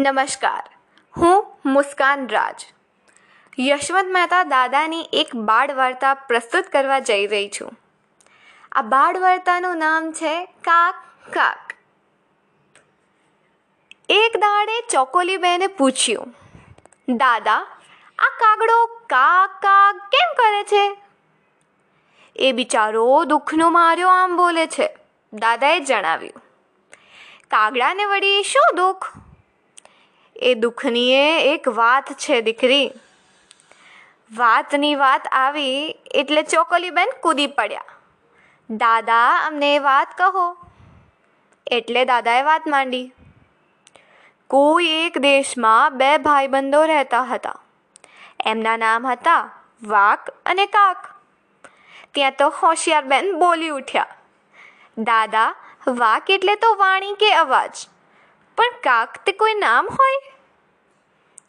નમસ્કાર. હું મુસ્કાન રાજ. યશવંત મહેતા દાદાની એક બાળ વાર્તા પ્રસ્તુત કરવા જઈ રહી છું. આ બાળ વાર્તાનું નામ છે કાક કાક. એક દાડે ચોકોલીબેને પૂછ્યું, દાદા, આ કાગડો કાક કાક કેમ કરે છે? એ બિચારો દુઃખનો માર્યો આમ બોલે છે. દાદાએ જણાવ્યું, કાગડાને વળી શું દુઃખ? એ દુઃખની એક વાત છે, દીકરી. વાતની વાત આવી એટલે ચોકલીબેન કૂદી પડ્યા. દાદા, અમને એ વાત કહો. એટલે દાદાએ વાત માંડી. કોઈ એક દેશમાં બે ભાઈબંધો રહેતા હતા. એમના નામ હતા વાક અને કાક. ત્યાં તો હોશિયારબેન બોલી ઉઠ્યા. દાદા, વાક એટલે તો વાણી કે અવાજ. પણ કાક તે કોઈ નામ હોય?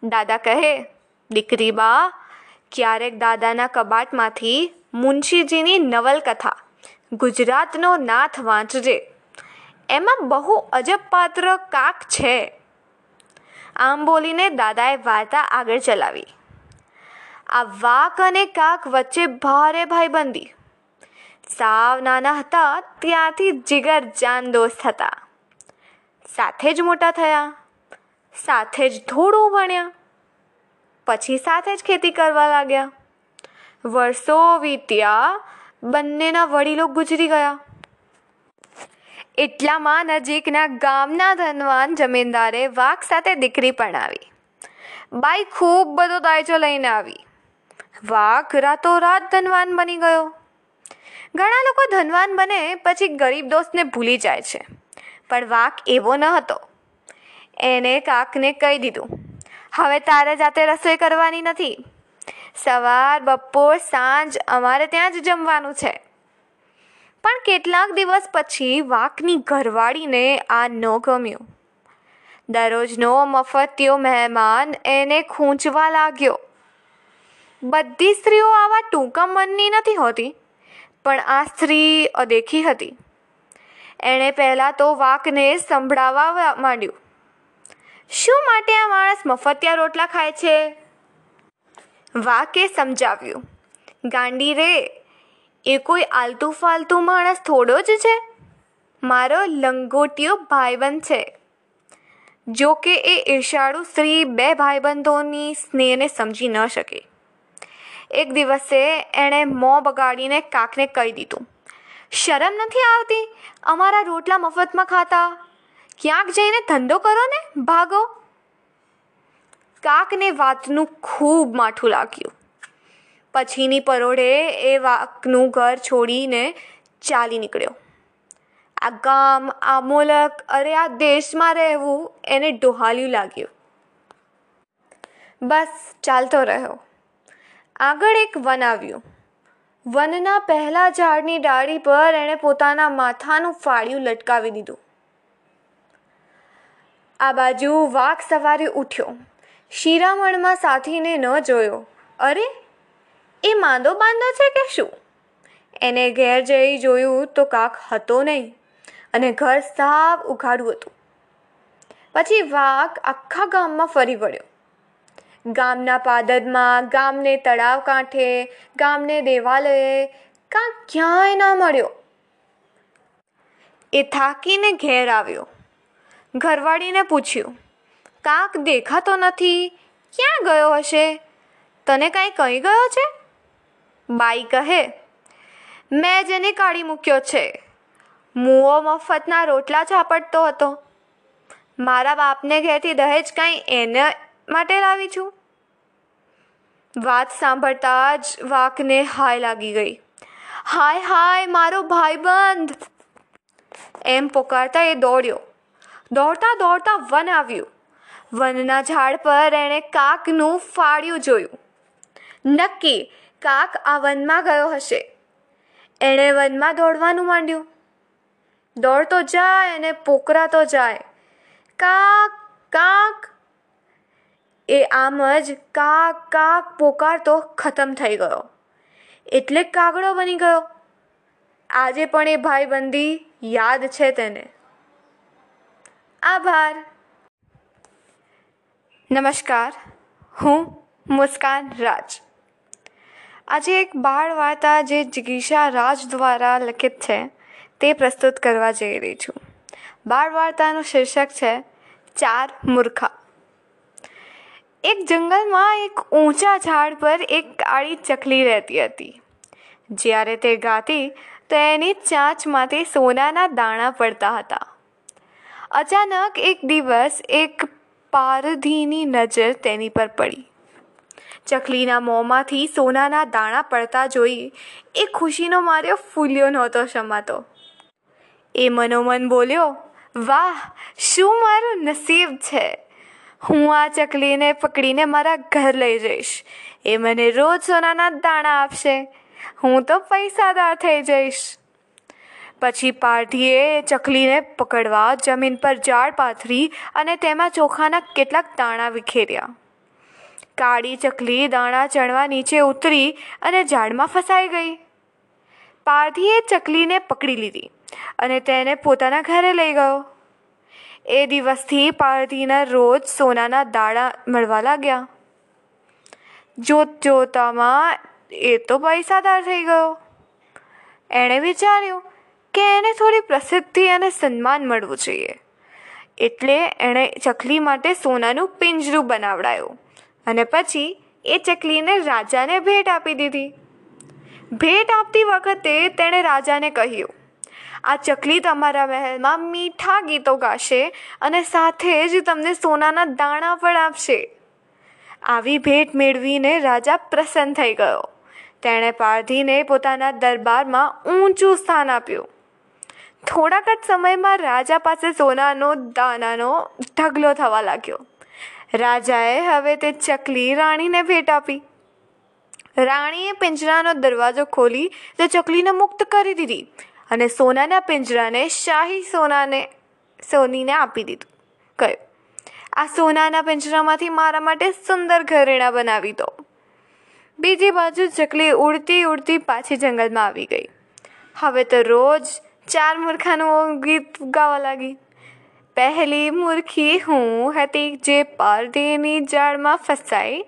દાદા કહે, દીકરી બા, ક્યારેક દાદાના કબાટમાંથી મુનશીજીની નવલકથા ગુજરાતનો નાથ વાંચજે. એમાં બહુ અજબ પાત્ર કાક છે. આમ બોલીને દાદાએ વાર્તા આગળ ચલાવી. આ વાક અને કાક વચ્ચે ભારે ભાઈબંધી. સાવ નાના હતા, ત્યાંથી જીગર જાન દોસ્ત હતા. સાથે જ મોટા થયા, સાથે જ થોડું ભણ્યા, પછી સાથે જ ખેતી કરવા લાગ્યા. વર્ષો વીત્યા, બંનેના વડીલો ગુજરી ગયા. એટલામાં નજીકના ગામના ધનવાન જમીનદારે વાઘ સાથે દીકરી પણ આવી બાઈ ખૂબ બધો દાયજો લઈને આવી. વાઘ રાતોરાત ધનવાન બની ગયો. ઘણા લોકો ધનવાન બને પછી ગરીબ દોસ્તને ભૂલી જાય છે. પણ વાક એવો ન હતો. એણે કાકને કહી દીધું, હવે તારે જાતે રસોઈ કરવાની નથી. સવાર, બપોર, સાંજ અમારે ત્યાં જ જમવાનું છે. પણ કેટલાક દિવસ પછી વાકની ઘરવાળીને આ ન ગમ્યું. દરરોજનો મફતિયો મહેમાન એને ખૂંચવા લાગ્યો. બધી સ્ત્રીઓ આવા ટૂંકા મનની નથી હોતી, પણ આ સ્ત્રી અદેખી હતી. એણે પહેલાં તો વાકને સંભળાવવા માંડ્યું. શું માટે આ માણસ મફતિયા રોટલા ખાય છે? વાકે સમજાવ્યું. ગાંડી રે, એ કોઈ આલતુ ફાલતુ માણસ થોડો જ છે. મારો લંગોટીયો ભાઈબંધ છે. જો કે એ ઈર્ષાળુ સ્ત્રી બે ભાઈબંધોની સ્નેહને સમજી ન શકે. એક દિવસે એણે મોં બગાડીને કાકને કહી દીધું. શરમ નથી આવતી? અમારા રોટલા મફતમાં ખાતા? ક્યાંક જઈને ધંધો કરો ને, ભાગો? કાકને વાતનું ખૂબ માઠું લાગ્યું. પછીની પરોઢે એ વાકનું ઘર છોડીને ચાલી નીકળ્યો. આ ગામ, આ મુલક, અરે આ દેશમાં રહેવું એને ડોહાલ્યું લાગ્યું. બસ ચાલતો રહ્યો. આગળ એક વન આવ્યું. વનના પહેલા ઝાડની ડાળી પર એણે પોતાના માથાનું ફાળિયું લટકાવી દીધું. આ બાજુ વાઘ સવારે ઉઠ્યો. શિરામણમાં સાથીને ન જોયો. અરે, એ માંદો બાંદો છે કે શું? એને ઘેર જઈ જોયું તો કાક હતો નહીં અને ઘર સાવ ઉઘાડું હતું. પછી વાઘ આખા ગામમાં ફરી વળ્યો. ગામના પાદરમાં, ગામને તળાવ કાંઠે, ગામને દેવાલયે કાં ક્યાંય ના મળ્યો. એ થાકીને ઘેર આવ્યો. ઘરવાળીને પૂછ્યું, કાંક દેખાતો નથી? ક્યાં ગયો હશે? તને કાંઈ કહી ગયો છે? બાઈ કહે, મેં જેને કાઢી મૂક્યો છે. મુઓ મફતના રોટલા ઝાપટતો હતો. મારા બાપને ઘેરથી દહેજ કાંઈ એને માટે લાવી છું. વાત સાંભળતા જ વાકને હાય લાગી ગઈ. હાય હાય, મારો ભાઈબંધ. એમ પોકારતા એ દોડ્યો. દોડતા દોડતા વન આવ્યું. વનના ઝાડ પર એણે કાકનું ફાળ્યું જોયું. નક્કી, કાક આ વનમાં ગયો હશે. એણે વનમાં દોડવાનું માંડ્યું. દોડતો જાય અને પોકરાતો જાય. કાક કાક એ આમ જ કાક કાક પોકારતો ખતમ થઈ ગયો. એટલે કાગડો બની ગયો. આજે પણ એ ભાઈબંધી યાદ છે તેને. આભાર. નમસ્કાર. હું મુસ્કાન રાજ. આજે એક બાળ વાર્તા જે જિગીષા રાજ દ્વારા લખિત છે, તે પ્રસ્તુત કરવા જઈ રહી છું. બાળ વાર્તાનું શીર્ષક છે, ચાર મૂર્ખા. એક જંગલમાં એક ઊંચા ઝાડ પર એક કાળી ચકલી રહેતી હતી. જ્યારે તે ગાતી, તો એની ચાંચમાંથી સોનાના દાણા પડતા હતા. અચાનક એક દિવસ એક પારધીની નજર તેની પર પડી. ચકલીના મોંમાંથી સોનાના દાણા પડતા જોઈ એ ખુશીનો માર્યો ફૂલ્યો નહોતો શમાતો એ મનોમન બોલ્યો, વાહ, શું મારું નસીબ છે? હું આ ચકલીને પકડીને મારા ઘર લઈ જઈશ. એ મને રોજ સોનાના દાણા આપશે. હું તો પૈસાદાર થઈ જઈશ. પછી પાર્ટીએ ચકલીને પકડવા જમીન પર ઝાડ પાથરી અને તેમાં ચોખાના કેટલાક દાણા વિખેર્યા. કાળી ચકલી દાણા ચણવા નીચે ઉતરી અને ઝાડમાં ફસાઈ ગઈ. પારધીએ ચકલીને પકડી લીધી અને તેને પોતાના ઘરે લઈ ગયો. એ દિવસથી પાર્વતીના રોજ સોનાના દાડા મળવા લાગ્યા. જોત જોતામાં એ તો પૈસાદાર થઈ ગયો. એણે વિચાર્યું કે એને થોડી પ્રસિદ્ધિ અને સન્માન મળવું જોઈએ. એટલે એણે ચકલી માટે સોનાનું પિંજરું બનાવડાયું અને પછી એ ચકલીને રાજાને ભેટ આપી દીધી. ભેટ આપતી વખતે તેણે રાજાને કહ્યું આ ચકલી તમારા મહેલમાં મીઠા ગીતો ગાશે અને સાથે જ તમને સોનાના દાણા પણ આપશે. આવી ભેટ મેળવીને રાજા પ્રસન્ન થઈ ગયો. તેણે પારધીને પોતાના દરબારમાં ઊંચું સ્થાન આપ્યું. થોડાક જ સમયમાં રાજા પાસે સોનાનો, દાનાનો ઢગલો થવા લાગ્યો. રાજાએ હવે તે ચકલી રાણીને ભેટ આપી. રાણીએ પિંજરાનો દરવાજો ખોલી તે ચકલીને મુક્ત કરી દીધી. અને સોનાના પિંજરાને શાહી સોનાને, સોનીને આપી દીધું. કહ્યું, આ સોનાના પિંજરામાંથી મારા માટે સુંદર ઘરેણા બનાવી દો. બીજી બાજુ ચકલી ઉડતી ઉડતી પાછી જંગલમાં આવી ગઈ. હવે તો રોજ ચાર મૂર્ખાનું ગીત ગાવા લાગી. પહેલી મૂર્ખી હું હતી જે પારધીની જાળમાં ફસાઈ.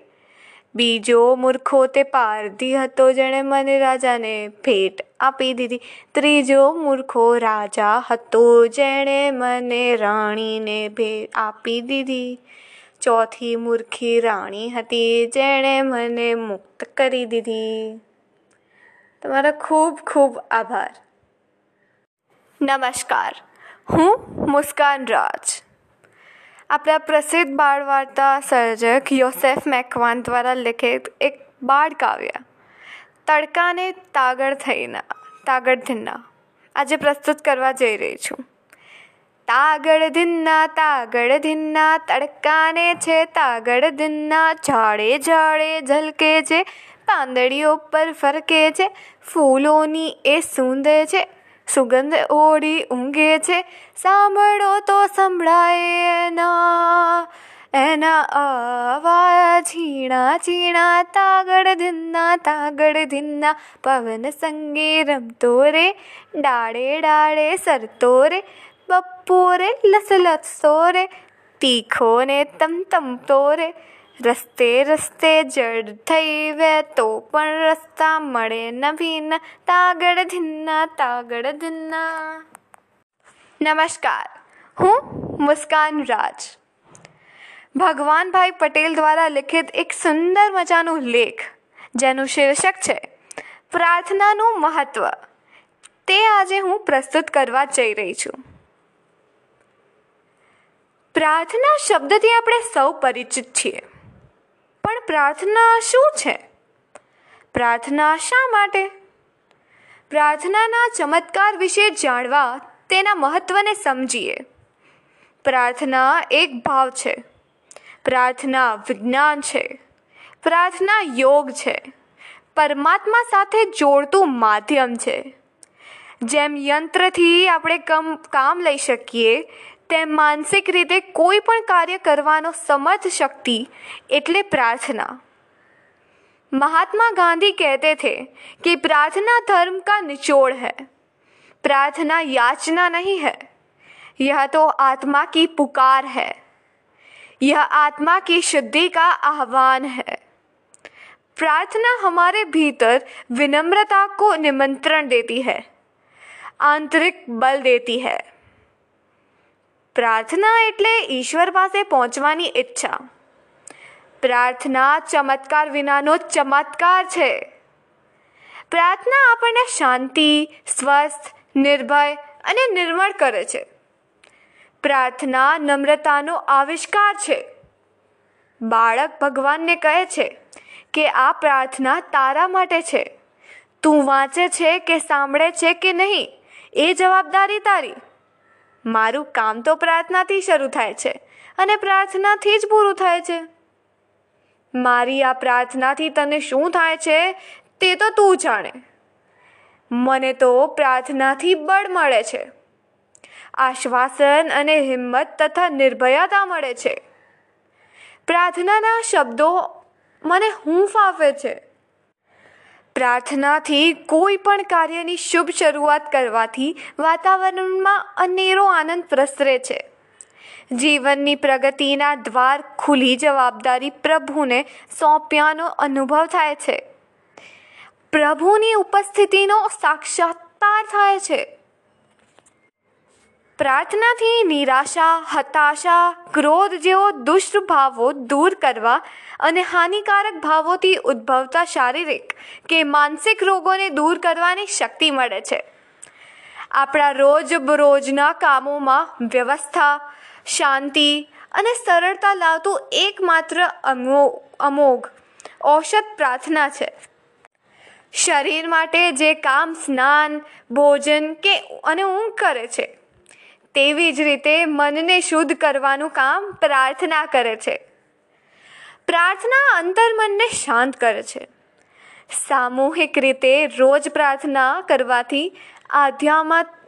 બીજો મૂર્ખો તે પારધી હતો જેણે મને રાજાને ભેટ આપી દીધી. ત્રીજો મૂર્ખો રાજા હતો જેણે મને રાણીને ભેટ આપી દીધી. ચોથી મૂર્ખી રાણી હતી જેણે મને મુક્ત કરી દીધી. તમારો ખૂબ ખૂબ આભાર. નમસ્કાર. હું મુસ્કાન રાજ. આપણા પ્રસિદ્ધ બાળ વાર્તા સર્જક યોસેફ મેકવાન દ્વારા લિખિત એક બાળ કાવ્ય તડકાને તાગડ થઈના, તાગડ ધીના આજે પ્રસ્તુત કરવા જઈ રહી છું. તાગડ ધીના તાગડ ધીના તડકાને છે તાગડ ધીના ઝાડે ઝાડે ઝલકે છે, પાંદડીઓ પર ફરકે છે, ફૂલોની એ સૂંદે છે, સુગંધ ઓળી ઊંઘે છે. સાંભળો તો સંભળાય એના એના આવા ઝીણા ઝીણા તાગડ ધીના તાગડ ધીના પવન સંગે રમતો રે, ડાળે ડાળે સરતો રે બપોરે લસલસતો રે, તીખો ને તમ તમતો રે, રસ્તે રસ્તે જડ થઈ વહેતો પણ રસ્તા મળે નવીન, તાગડ ધીના તાગડ ધીના નમસ્કાર, હું મુસ્કાન રાજ. ભગવાનભાઈ પટેલ દ્વારા લિખિત એક સુંદર મજાનું લેખ, જેનું શીર્ષક છે, પ્રાર્થનાનું મહત્વ. તે આજે હું પ્રસ્તુત કરવા જઈ રહી છું. પ્રાર્થના શબ્દથી આપણે સૌ પરિચિત છીએ. પણ પ્રાર્થના શું છે? પ્રાર્થના શા માટે? પ્રાર્થનાના ચમત્કાર વિશે જાણવા તેના મહત્ત્વને સમજીએ. પ્રાર્થના એક ભાવ છે. પ્રાર્થના વિજ્ઞાન છે પ્રાર્થના યોગ છે પરમાત્મા સાથે જોડતું માધ્યમ છે જેમ યંત્રથી આપણે કમ કામ લઈ શકીએ તેમ માનસિક રીતે કોઈ પણ કાર્ય કરવાનો સમર્થ शक्ति એટલે प्रार्थना महात्मा गांधी कहते थे कि प्रार्थना धर्म का निचोड़ है प्रार्थना याचना नहीं है यह तो आत्मा की पुकार है यह आत्मा की शुद्धि का आह्वान है प्रार्थना हमारे भीतर विनम्रता को निमंत्रण देती है आंतरिक बल देती है પ્રાર્થના એટલે ઈશ્વર પાસે પહોંચવાની ઈચ્છા પ્રાર્થના ચમત્કાર વિનાનો ચમત્કાર છે પ્રાર્થના આપણને શાંતિ સ્વસ્થ નિર્ભય અને નિર્મળ કરે છે પ્રાર્થના, નમ્રતાનો આવિષ્કાર છે. બાળક ભગવાનને કહે છે કે આ પ્રાર્થના તારા માટે છે. તું વાંચે છે કે સાંભળે છે કે નહીં? એ જવાબદારી તારી. મારું કામ તો પ્રાર્થનાથી શરૂ થાય છે અને પ્રાર્થનાથી જ પૂરું થાય છે. મારી આ પ્રાર્થનાથી તને શું થાય છે તે તો તું જાણે. મને તો પ્રાર્થનાથી બળ મળે છે. આશ્વાસન અને હિંમત તથા નિર્ભયતા મળે છે. પ્રાર્થનાના શબ્દો મને હું ફાવે છે. પ્રાર્થનાથી કોઈ પણ કાર્યની શુભ શરૂઆત કરવાથી વાતાવરણમાં અનેરો આનંદ પ્રસરે છે. જીવનની પ્રગતિના દ્વાર ખુલી જવાબદારી પ્રભુને સોંપ્યાનો અનુભવ થાય છે. પ્રભુની ઉપસ્થિતિનો સાક્ષાત્કાર થાય છે. પ્રાર્થનાથી નિરાશા, હતાશા, ક્રોધ જેવો દુષ્ટ ભાવો દૂર કરવા અને હાનિકારક ભાવોથી ઉદ્ભવતા શારીરિક કે માનસિક રોગોને દૂર કરવાની શક્તિ મળે છે. આપણા રોજબરોજના કામોમાં વ્યવસ્થા, શાંતિ અને સરળતા લાવતું એકમાત્ર અમો, અમોઘ, ઔષધ પ્રાર્થના છે. શરીર માટે જે કામ સ્નાન, ભોજન કે અને ઊંઘ કરે છે તેવી જ રીતે મનને શુદ્ધ કરવાનું કામ પ્રાર્થના કરે છે. પ્રાર્થના અંતર્મનને શાંત કરે છે. સામૂહિક રીતે રોજ પ્રાર્થના કરવાથી આધ્યાત્મ